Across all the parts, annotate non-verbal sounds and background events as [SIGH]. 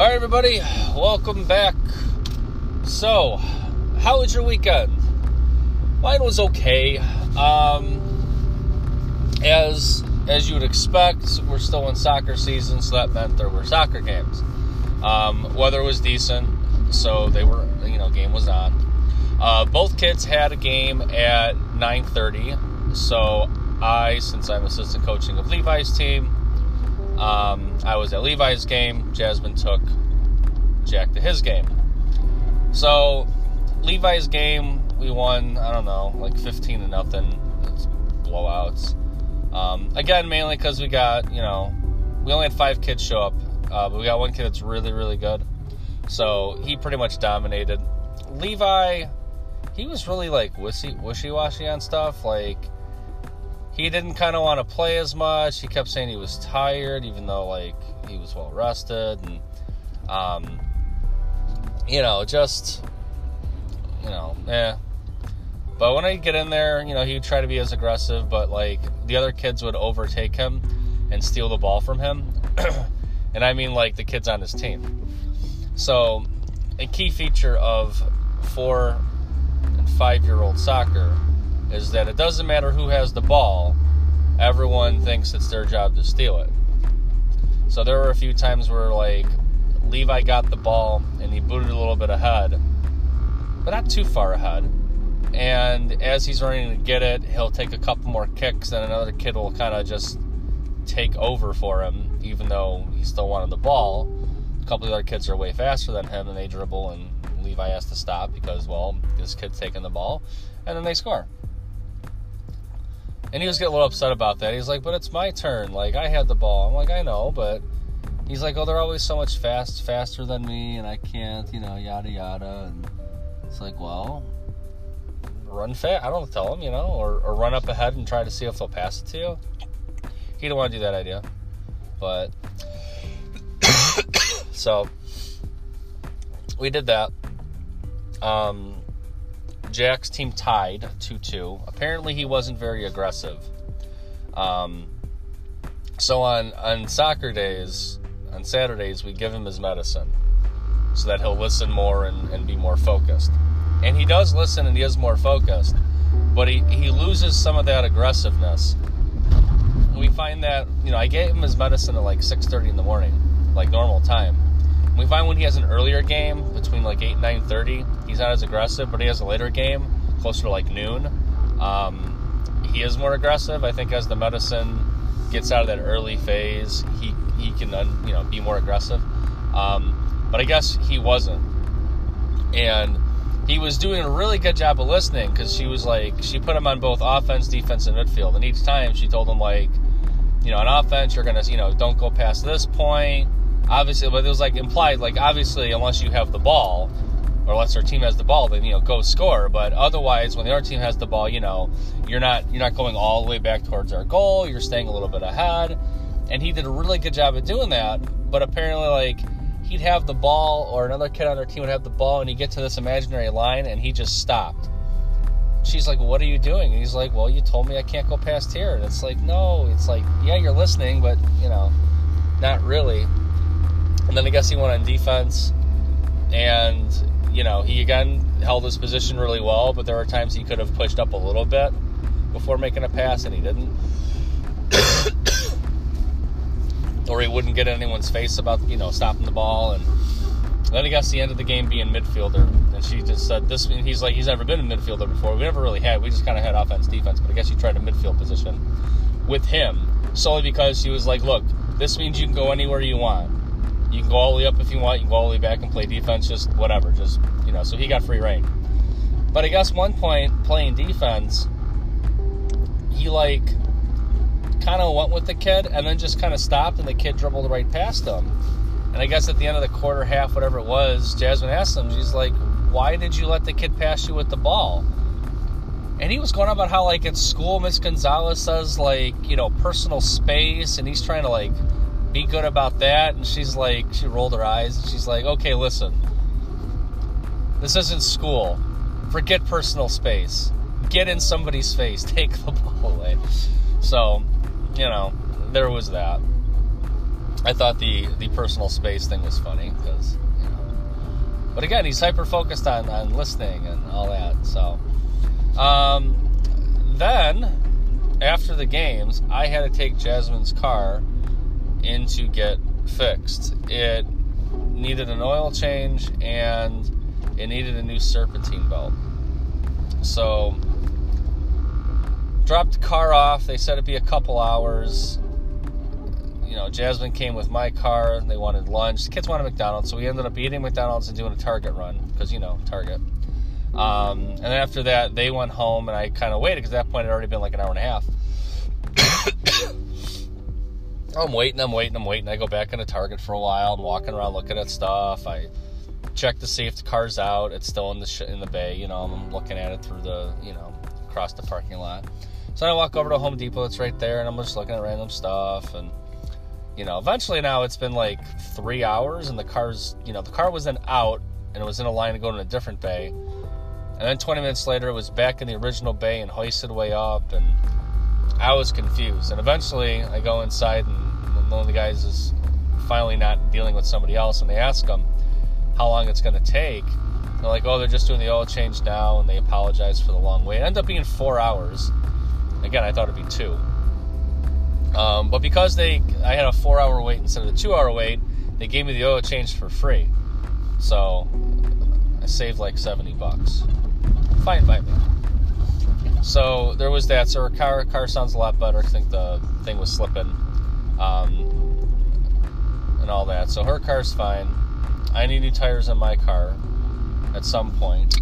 All right, everybody, welcome back. So, how was your weekend? Mine was okay. Um, as as you would expect, we're still in soccer season, so that meant there were soccer games. Um, weather was decent, so they were, you know, game was on. Uh, both kids had a game at 9:30, so I, since I'm assistant coaching of Levi's team, um, I was at Levi's game. Jasmine took Jack to his game. So Levi's game, we won. I don't know, like 15 to nothing. It's blowouts. Um, again, mainly because we got, you know, we only had five kids show up, uh, but we got one kid that's really, really good. So he pretty much dominated. Levi, he was really like wishy washy on stuff. Like he didn't kind of want to play as much. He kept saying he was tired, even though like he was well rested, and um, you know, just you know, yeah. But when I get in there, you know, he would try to be as aggressive, but like the other kids would overtake him and steal the ball from him. [CLEARS THROAT] and I mean like the kids on his team. So, a key feature of four and five year old soccer is that it doesn't matter who has the ball, everyone thinks it's their job to steal it. So, there were a few times where like Levi got the ball and he booted a little bit ahead, but not too far ahead and as he's running to get it, he'll take a couple more kicks, and another kid will kind of just take over for him, even though he still wanted the ball. A couple of other kids are way faster than him, and they dribble, and Levi has to stop because, well, this kid's taking the ball, and then they score. And he was getting a little upset about that. He's like, "But it's my turn. Like I had the ball." I'm like, "I know, but." He's like, "Oh, they're always so much fast, faster than me, and I can't, you know, yada yada." And it's like, well, run fast. I don't tell him, you know, or, or run up ahead and try to see if they'll pass it to you. He didn't want to do that idea, but [COUGHS] so we did that. Um, Jack's team tied 2 2. Apparently, he wasn't very aggressive. Um, so, on, on soccer days, on Saturdays, we give him his medicine so that he'll listen more and, and be more focused and he does listen and he is more focused, but he, he loses some of that aggressiveness. We find that you know I gave him his medicine at like 6:30 in the morning, like normal time. We find when he has an earlier game between like 8 and 9:30, he's not as aggressive, but he has a later game closer to like noon. Um, he is more aggressive. I think as the medicine gets out of that early phase, he he can you know be more aggressive. Um, but I guess he wasn't, and he was doing a really good job of listening because she was like she put him on both offense, defense, and midfield, and each time she told him like, you know, on offense you're gonna you know don't go past this point. Obviously, but it was like implied like obviously unless you have the ball unless our team has the ball, then you know go score. But otherwise, when the other team has the ball, you know you're not you're not going all the way back towards our goal. You're staying a little bit ahead, and he did a really good job of doing that. But apparently, like he'd have the ball, or another kid on their team would have the ball, and he'd get to this imaginary line, and he just stopped. She's like, "What are you doing?" And he's like, "Well, you told me I can't go past here." And it's like, no, it's like, yeah, you're listening, but you know, not really. And then I guess he went on defense, and you know, he again held his position really well, but there were times he could have pushed up a little bit before making a pass, and he didn't [COUGHS] or he wouldn't get anyone's face about you know stopping the ball. And then he got to the end of the game being midfielder, and she just said this. He's like he's never been a midfielder before. We never really had. We just kind of had offense, defense, but I guess he tried a midfield position with him solely because she was like, look, this means you can go anywhere you want. You can go all the way up if you want. You can go all the way back and play defense, just whatever. Just you know, so he got free reign. But I guess one point playing defense, he like kind of went with the kid and then just kind of stopped and the kid dribbled right past him. And I guess at the end of the quarter, half, whatever it was, Jasmine asked him, she's like, why did you let the kid pass you with the ball? And he was going on about how, like, at school, Miss Gonzalez says, like, you know, personal space, and he's trying to, like, be good about that. And she's like, she rolled her eyes, and she's like, okay, listen, this isn't school. Forget personal space. Get in somebody's face. [LAUGHS] Take the ball away. So, you know, there was that. I thought the the personal space thing was funny because, you know. But again, he's hyper focused on on listening and all that. So, um, then after the games, I had to take Jasmine's car in to get fixed. It needed an oil change and it needed a new serpentine belt. So, dropped the car off. They said it'd be a couple hours you know, Jasmine came with my car. And they wanted lunch. The kids wanted McDonald's, so we ended up eating McDonald's and doing a Target run because you know Target. Um, and then after that, they went home, and I kind of waited because at that point it had already been like an hour and a half. I'm waiting, I'm waiting, I'm waiting. I go back into Target for a while. I'm walking around looking at stuff. I check to see if the car's out. It's still in the sh- in the bay. You know, I'm looking at it through the you know across the parking lot. So I walk over to Home Depot. It's right there, and I'm just looking at random stuff and you know, eventually now it's been like three hours and the car's, you know, the car was then out and it was in a line to go to a different bay. And then 20 minutes later, it was back in the original bay and hoisted way up. And I was confused. And eventually, I go inside and one of the guys is finally not dealing with somebody else. And they ask him how long it's going to take. They're like, oh, they're just doing the oil change now. And they apologize for the long wait. It ended up being four hours. Again, I thought it'd be two. Um, but because they, I had a four-hour wait instead of the two-hour wait, they gave me the oil change for free. So I saved like seventy bucks. Fine by me. So there was that. So her car car sounds a lot better. I think the thing was slipping, um, and all that. So her car's fine. I need new tires on my car. At some point,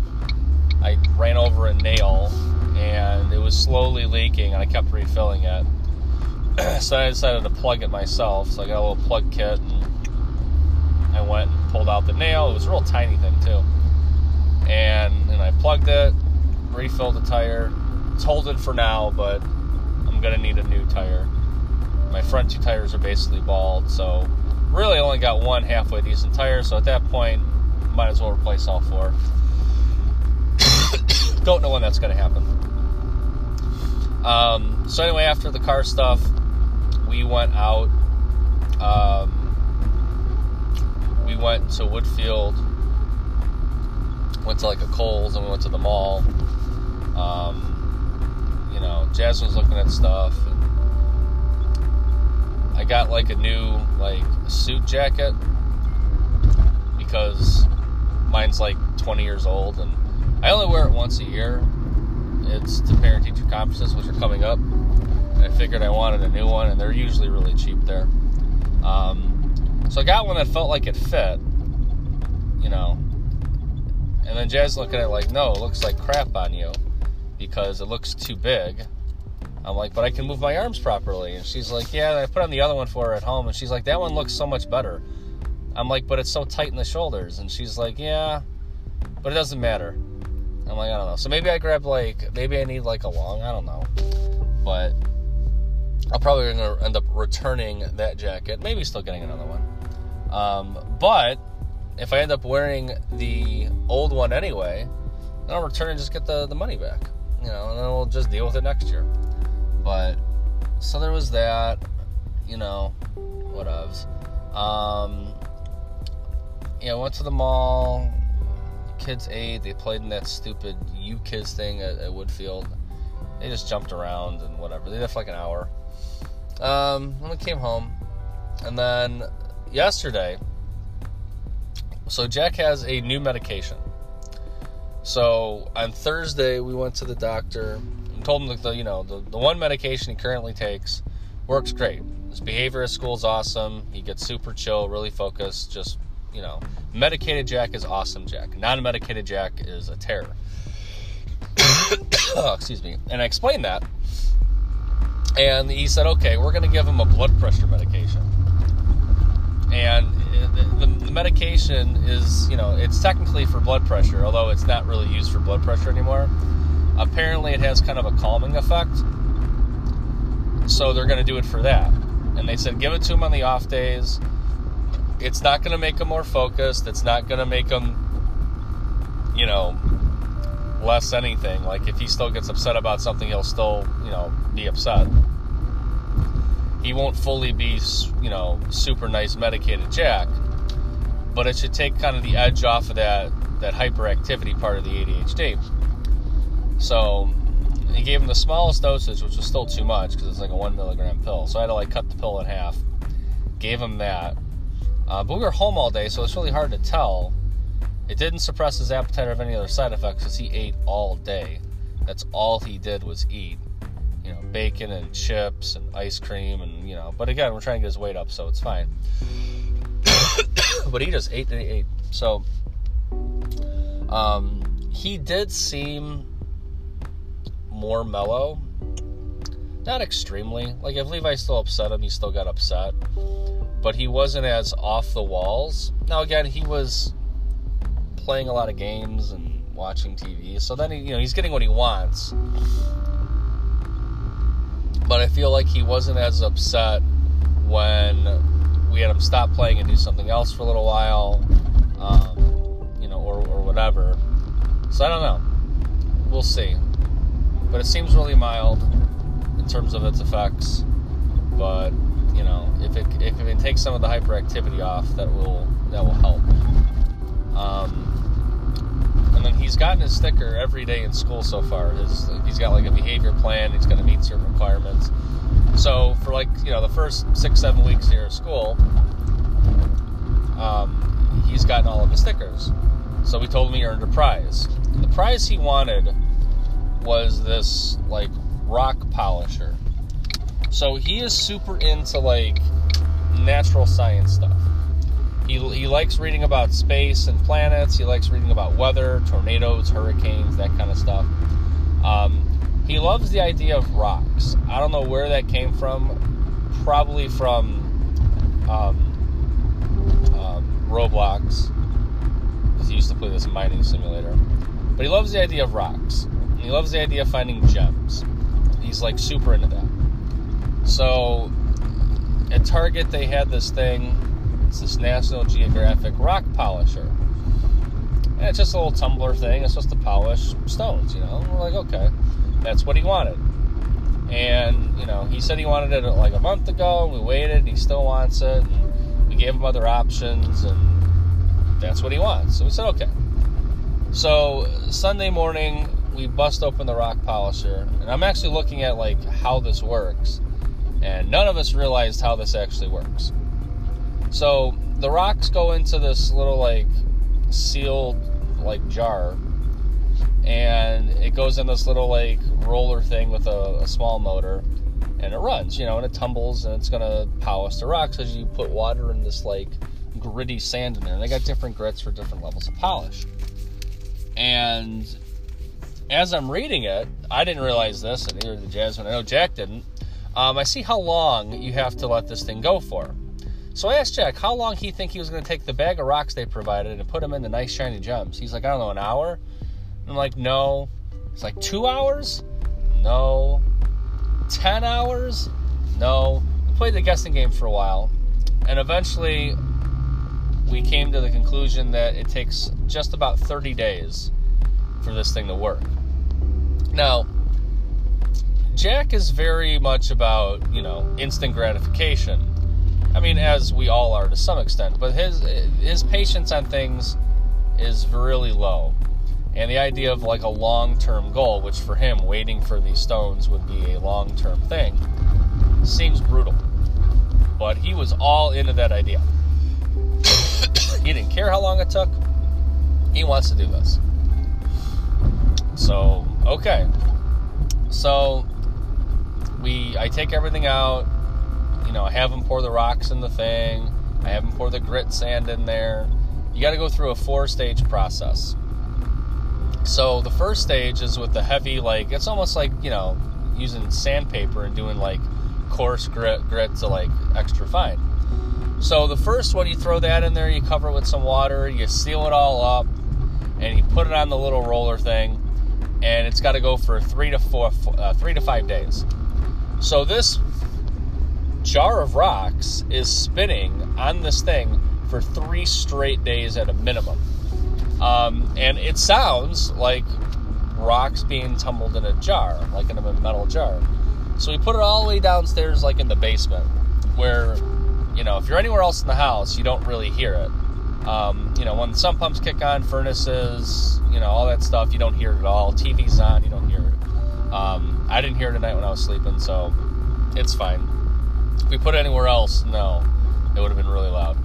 I ran over a nail, and it was slowly leaking, and I kept refilling it [CLEARS THROAT] so I decided to plug it myself. So I got a little plug kit and I went and pulled out the nail. It was a real tiny thing too. And and I plugged it, refilled the tire. It's holding for now, but I'm gonna need a new tire. My front two tires are basically bald, so really only got one halfway decent tire. So at that point, might as well replace all four. [COUGHS] Don't know when that's gonna happen. Um, so anyway, after the car stuff, we went out. Um, we went to Woodfield. Went to like a Kohl's and we went to the mall. Um, you know, Jazz was looking at stuff. I got like a new like suit jacket because mine's like 20 years old and I only wear it once a year. It's to parent teacher conferences, which are coming up. I figured I wanted a new one, and they're usually really cheap there. Um, so I got one that felt like it fit, you know. And then Jazz looking at it like, no, it looks like crap on you because it looks too big. I'm like, but I can move my arms properly. And she's like, yeah, I put on the other one for her at home. And she's like, that one looks so much better. I'm like, but it's so tight in the shoulders. And she's like, yeah, but it doesn't matter. I'm like, I don't know. So maybe I grab like, maybe I need like a long, I don't know. But I'll probably to end up returning that jacket, maybe still getting another one. Um, but if I end up wearing the old one anyway, then I'll return and just get the, the money back. You know, and then we'll just deal with it next year. But so there was that, you know, whatevs. Um, yeah, went to the mall. Kids ate. They played in that stupid U Kids thing at, at Woodfield. They just jumped around and whatever. They left like an hour. Um, when we came home, and then yesterday, so Jack has a new medication. So on Thursday, we went to the doctor and told him that the you know the, the one medication he currently takes works great. His behavior at school is awesome. He gets super chill, really focused. Just you know, medicated Jack is awesome. Jack, non-medicated Jack is a terror. oh, [COUGHS] excuse me. And I explained that and he said, okay, we're going to give him a blood pressure medication. And uh, the, the, medication is, you know, it's technically for blood pressure, although it's not really used for blood pressure anymore. Apparently, it has kind of a calming effect. So they're going to do it for that. And they said, give it to him on the off days. It's not going to make him more focused. It's not going to make him, you know, less anything. Like if he still gets upset about something, he'll still, you know, be upset. he won't fully be, you know, super nice medicated Jack, but it should take kind of the edge off of that that hyperactivity part of the ADHD. So he gave him the smallest dosage, which was still too much because it's like a one milligram pill. So I had to like cut the pill in half. Gave him that, uh, but we were home all day, so it's really hard to tell. It didn't suppress his appetite or have any other side effects because he ate all day. That's all he did was eat you know, bacon and chips and ice cream and you know. But again, we're trying to get his weight up, so it's fine. But he just ate and ate. So, um, he did seem more mellow. Not extremely. Like if Levi still upset him, he still got upset. But he wasn't as off the walls. Now again, he was playing a lot of games and watching TV. So then he, you know, he's getting what he wants but I feel like he wasn't as upset when we had him stop playing and do something else for a little while, um, you know, or, or whatever. So I don't know. We'll see. But it seems really mild in terms of its effects. But you know, if it if it takes some of the hyperactivity off, that will that will help. Um, and then he's gotten his sticker every day in school so far. His he's got like a behavior plan. He's going to meet certain requirements. So for like you know the first six seven weeks here at school, um, he's gotten all of his stickers. So we told him he earned a prize. And the prize he wanted was this like rock polisher. So he is super into like natural science stuff. He, he likes reading about space and planets. He likes reading about weather, tornadoes, hurricanes, that kind of stuff. Um, he loves the idea of rocks. I don't know where that came from. Probably from um, um, Roblox, he used to play this mining simulator. But he loves the idea of rocks. He loves the idea of finding gems. He's like super into that. So at Target, they had this thing it's this National Geographic rock polisher. And it's just a little tumbler thing. It's just to polish stones, you know. We're like, okay, that's what he wanted. And you know, he said he wanted it like a month ago. We waited, and he still wants it. And we gave him other options, and that's what he wants. So we said, okay. So Sunday morning, we bust open the rock polisher, and I'm actually looking at like how this works, and none of us realized how this actually works. So the rocks go into this little like sealed like jar, and it goes in this little like roller thing with a, a small motor, and it runs, you know, and it tumbles, and it's gonna polish the rocks as you put water in this like gritty sand in there. And they got different grits for different levels of polish. And as I'm reading it, I didn't realize this, and neither did Jasmine. I know Jack didn't. Um, I see how long you have to let this thing go for. So I asked Jack how long he think he was going to take the bag of rocks they provided and put them in the nice shiny gems. He's like, I don't know, an hour. I'm like, no. It's like two hours. No. Ten hours. No. We played the guessing game for a while, and eventually we came to the conclusion that it takes just about 30 days for this thing to work. Now, Jack is very much about, you know, instant gratification. I mean, as we all are to some extent, but his his patience on things is really low. And the idea of like a long term goal, which for him, waiting for these stones would be a long term thing, seems brutal. But he was all into that idea. [COUGHS] he didn't care how long it took. He wants to do this. So, okay. So, we I take everything out you know, I have them pour the rocks in the thing. I have them pour the grit sand in there. You got to go through a four stage process. So the first stage is with the heavy, like it's almost like you know using sandpaper and doing like coarse grit grit to like extra fine. So the first one, you throw that in there, you cover it with some water, you seal it all up, and you put it on the little roller thing, and it's got to go for three to four, uh, three to five days. So this jar of rocks is spinning on this thing for three straight days at a minimum. Um, and it sounds like rocks being tumbled in a jar, like in a metal jar. So we put it all the way downstairs, like in the basement, where, you know, if you're anywhere else in the house, you don't really hear it. Um, you know, when sump pumps kick on, furnaces, you know, all that stuff, you don't hear it at all. TV's on, you don't hear it. Um, I didn't hear it tonight when I was sleeping, so it's fine. If we put it anywhere else, no, it would have been really loud.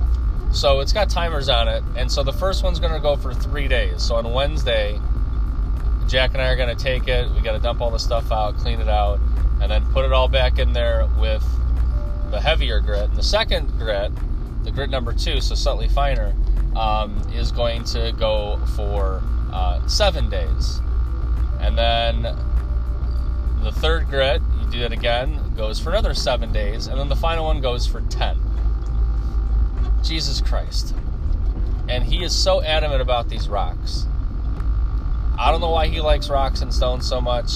So it's got timers on it, and so the first one's going to go for three days. So on Wednesday, Jack and I are going to take it. We got to dump all the stuff out, clean it out, and then put it all back in there with the heavier grit. And the second grit, the grit number two, so slightly finer, um, is going to go for uh, seven days. And then the third grit, do it again, goes for another seven days. And then the final one goes for 10. Jesus Christ. And he is so adamant about these rocks. I don't know why he likes rocks and stones so much.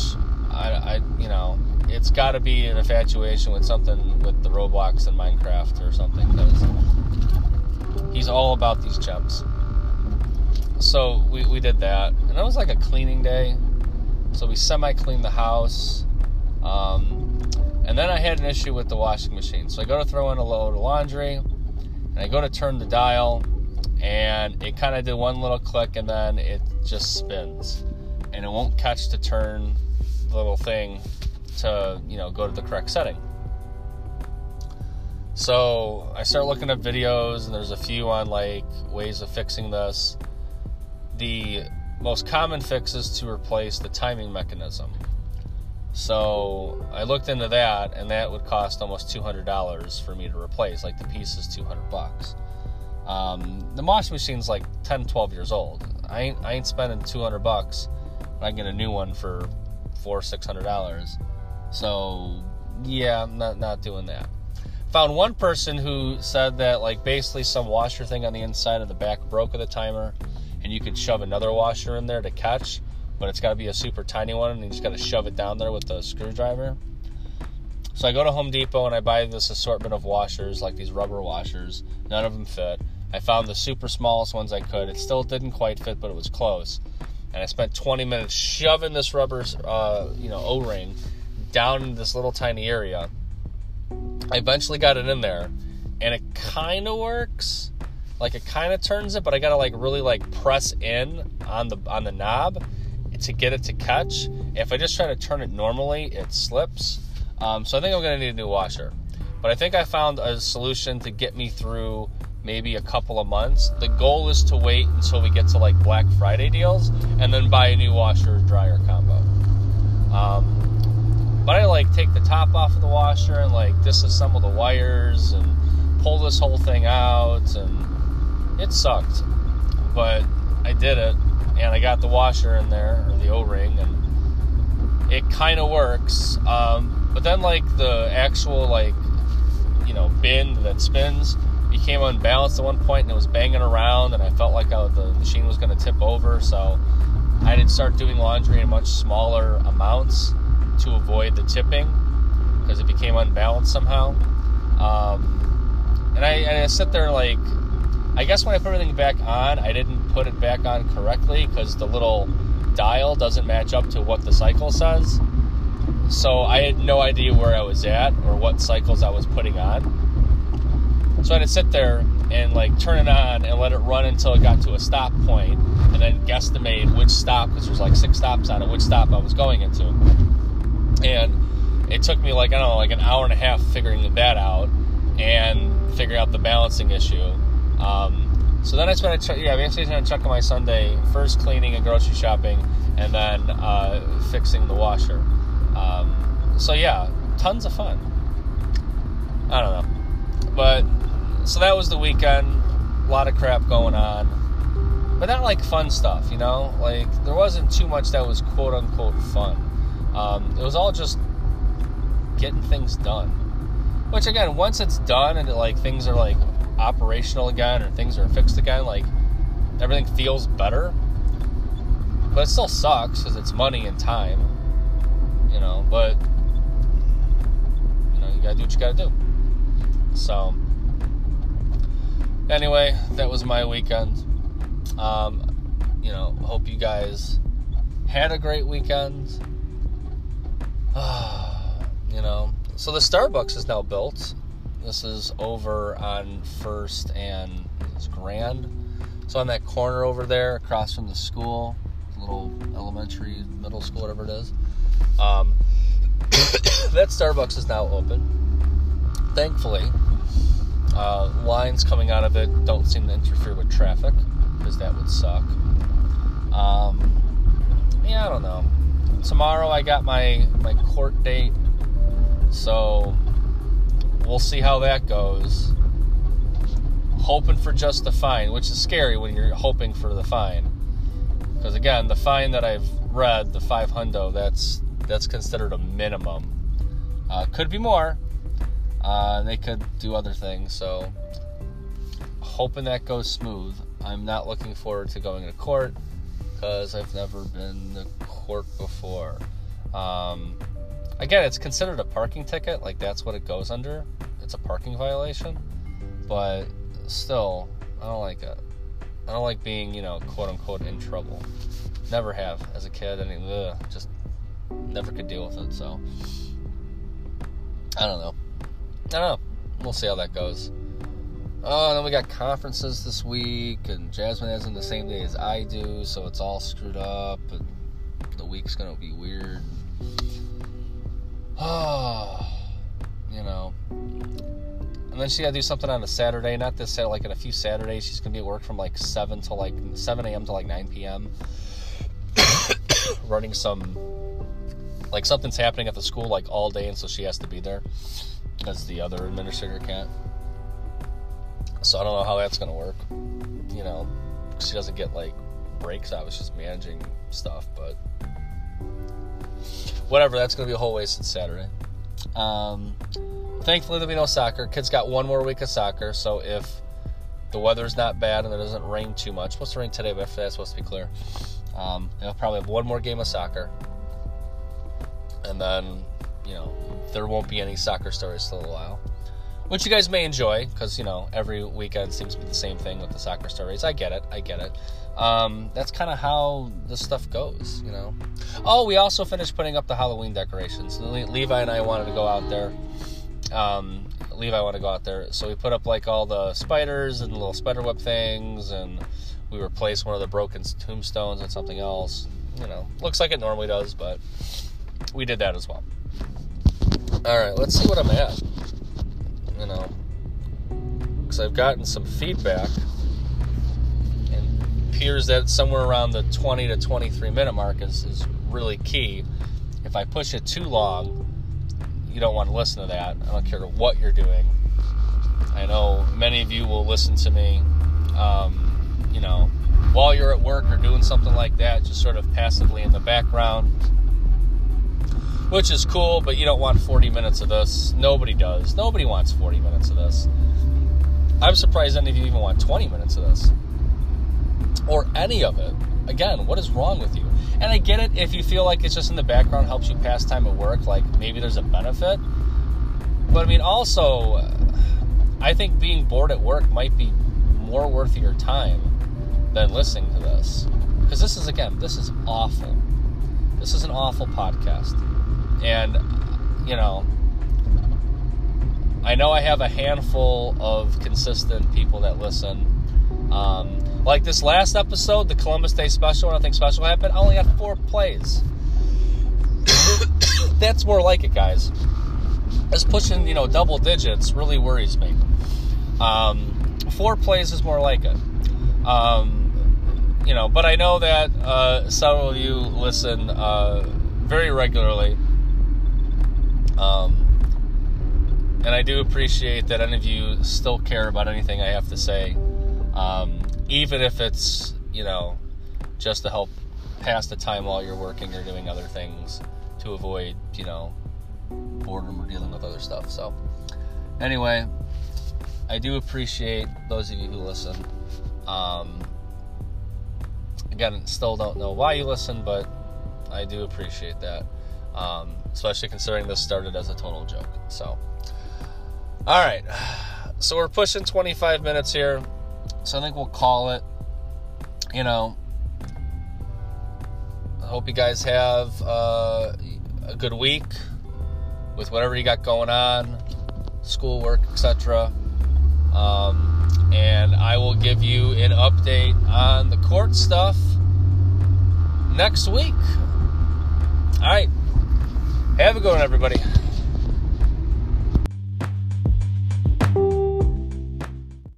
I, I you know, it's got to be an infatuation with something with the Roblox and Minecraft or something. Because He's all about these gems. So we, we did that. And that was like a cleaning day. So we semi cleaned the house. Um, and then I had an issue with the washing machine. So I go to throw in a load of laundry. And I go to turn the dial. And it kind of did one little click and then it just spins. And it won't catch to turn the little thing to, you know, go to the correct setting. So I start looking at videos, and there's a few on like ways of fixing this. The most common fix is to replace the timing mechanism. So I looked into that, and that would cost almost two hundred dollars for me to replace. Like the piece is two hundred bucks. Um, the washing machine's like 10, 12 years old. I ain't, I ain't spending two hundred bucks. I get a new one for four, six hundred dollars. So yeah, I'm not not doing that found one person who said that like basically some washer thing on the inside of the back broke of the timer and you could shove another washer in there to catch but it's got to be a super tiny one and you just got to shove it down there with a screwdriver. So i go to home depot and i buy this assortment of washers like these rubber washers. None of them fit. I found the super smallest ones i could. It still didn't quite fit but it was close. And i spent 20 minutes shoving this rubber uh, you know o-ring down in this little tiny area. I eventually got it in there, and it kind of works. Like it kind of turns it, but I gotta like really like press in on the on the knob to get it to catch. If I just try to turn it normally, it slips. Um, so I think I'm gonna need a new washer. But I think I found a solution to get me through maybe a couple of months. The goal is to wait until we get to like Black Friday deals and then buy a new washer dryer combo. Um, but I like take the top off of the washer and like disassemble the wires and pull this whole thing out and it sucked. But I did it and I got the washer in there or the O-ring and it kind of works. Um, but then like the actual like you know bin that spins became unbalanced at one point and it was banging around and I felt like I, the machine was going to tip over so I did start doing laundry in much smaller amounts to avoid the tipping because it became unbalanced somehow. Um, and I, and I sit there like, I guess when I put everything back on, I didn't put it back on correctly because the little dial doesn't match up to what the cycle says. So I had no idea where I was at or what cycles I was putting on. So I had to sit there and like turn it on and let it run until it got to a stop point and then guesstimate which stop because there's like six stops on it, which stop I was going into. And it took me like, I don't know, like an hour and a half figuring that out and figuring out the balancing issue. Um, so then I spent, a ch- yeah, basically spent a chunk of my Sunday first cleaning and grocery shopping and then uh, fixing the washer. Um, so yeah, tons of fun. I don't know. But, so that was the weekend. A lot of crap going on. But not like fun stuff, you know? Like, there wasn't too much that was quote unquote fun. Um, it was all just getting things done. Which again, once it's done and it, like things are like operational again or things are fixed again, like everything feels better. But it still sucks because it's money and time, you know. But you know, you gotta do what you gotta do. So anyway, that was my weekend. Um, you know, hope you guys had a great weekend. [SIGHS] you know. So the Starbucks is now built. This is over on First and it's Grand. So on that corner over there, across from the school, little elementary, middle school, whatever it is. Um, [COUGHS] that Starbucks is now open. Thankfully, uh, lines coming out of it don't seem to interfere with traffic because that would suck. Um, yeah, I don't know. Tomorrow I got my my court date, so we'll see how that goes. Hoping for just the fine, which is scary when you're hoping for the fine, because again, the fine that I've read, the five hundo, that's that's considered a minimum. Uh, could be more. Uh, they could do other things, so hoping that goes smooth. I'm not looking forward to going to court because I've never been to court before. Um, again, it's considered a parking ticket, like that's what it goes under. It's a parking violation, but still, I don't like it. I don't like being, you know, quote unquote in trouble. Never have as a kid. I mean, ugh, just never could deal with it. So I don't know. I don't know. We'll see how that goes. Oh, then we got conferences this week, and Jasmine has them the same day as I do, so it's all screwed up, and the week's gonna be weird. [SIGHS] You know. And then she got to do something on a Saturday, not this Saturday, like in a few Saturdays. She's gonna be at work from like seven to like seven a.m. to like nine p.m. [COUGHS] running some, like something's happening at the school like all day, and so she has to be there because the other administrator can't. So I don't know how that's gonna work. You know, she doesn't get like breaks. I was just managing stuff, but whatever. That's gonna be a whole waste wasted Saturday. Um, thankfully, there'll be no soccer. Kids got one more week of soccer, so if the weather's not bad and it doesn't rain too much, supposed to rain today, but after that, it's supposed to be clear. Um, they'll probably have one more game of soccer, and then you know there won't be any soccer stories for a while which you guys may enjoy because you know every weekend seems to be the same thing with the soccer stories. I get it, I get it. Um, that's kind of how the stuff goes, you know. Oh, we also finished putting up the Halloween decorations. Le- Levi and I wanted to go out there. Um, Levi wanted to go out there, so we put up like all the spiders and little spider web things, and we replaced one of the broken tombstones with something else. You know, looks like it normally does, but we did that as well. All right, let's see what I'm at you know, because I've gotten some feedback, and appears that somewhere around the 20 to 23 minute mark is, is really key. If I push it too long, you don't want to listen to that. I don't care what you're doing. I know many of you will listen to me, um, you know, while you're at work or doing something like that, just sort of passively in the background which is cool, but you don't want 40 minutes of this. Nobody does. Nobody wants 40 minutes of this. I'm surprised any of you even want 20 minutes of this. Or any of it. Again, what is wrong with you? And I get it if you feel like it's just in the background, helps you pass time at work, like maybe there's a benefit. But I mean, also, I think being bored at work might be more worth your time than listening to this. Because this is, again, this is awful. This is an awful podcast. And, you know, I know I have a handful of consistent people that listen. Um, like this last episode, the Columbus Day special, think special happened, I only had four plays. [COUGHS] That's more like it, guys. Us pushing, you know, double digits really worries me. Um, four plays is more like it. Um, you know, but I know that uh, several of you listen uh, very regularly. Um, and I do appreciate that any of you still care about anything I have to say, um, even if it's, you know, just to help pass the time while you're working or doing other things to avoid, you know, boredom or dealing with other stuff. So, anyway, I do appreciate those of you who listen. Um, again, still don't know why you listen, but I do appreciate that. Um, especially considering this started as a total joke. So, all right. [SIGHS] So we're pushing 25 minutes here. So I think we'll call it. You know, I hope you guys have uh, a good week. with whatever you got going on, schoolwork, etc. Um, and I will give you an update on the court stuff next week. All right. Have a good one, everybody.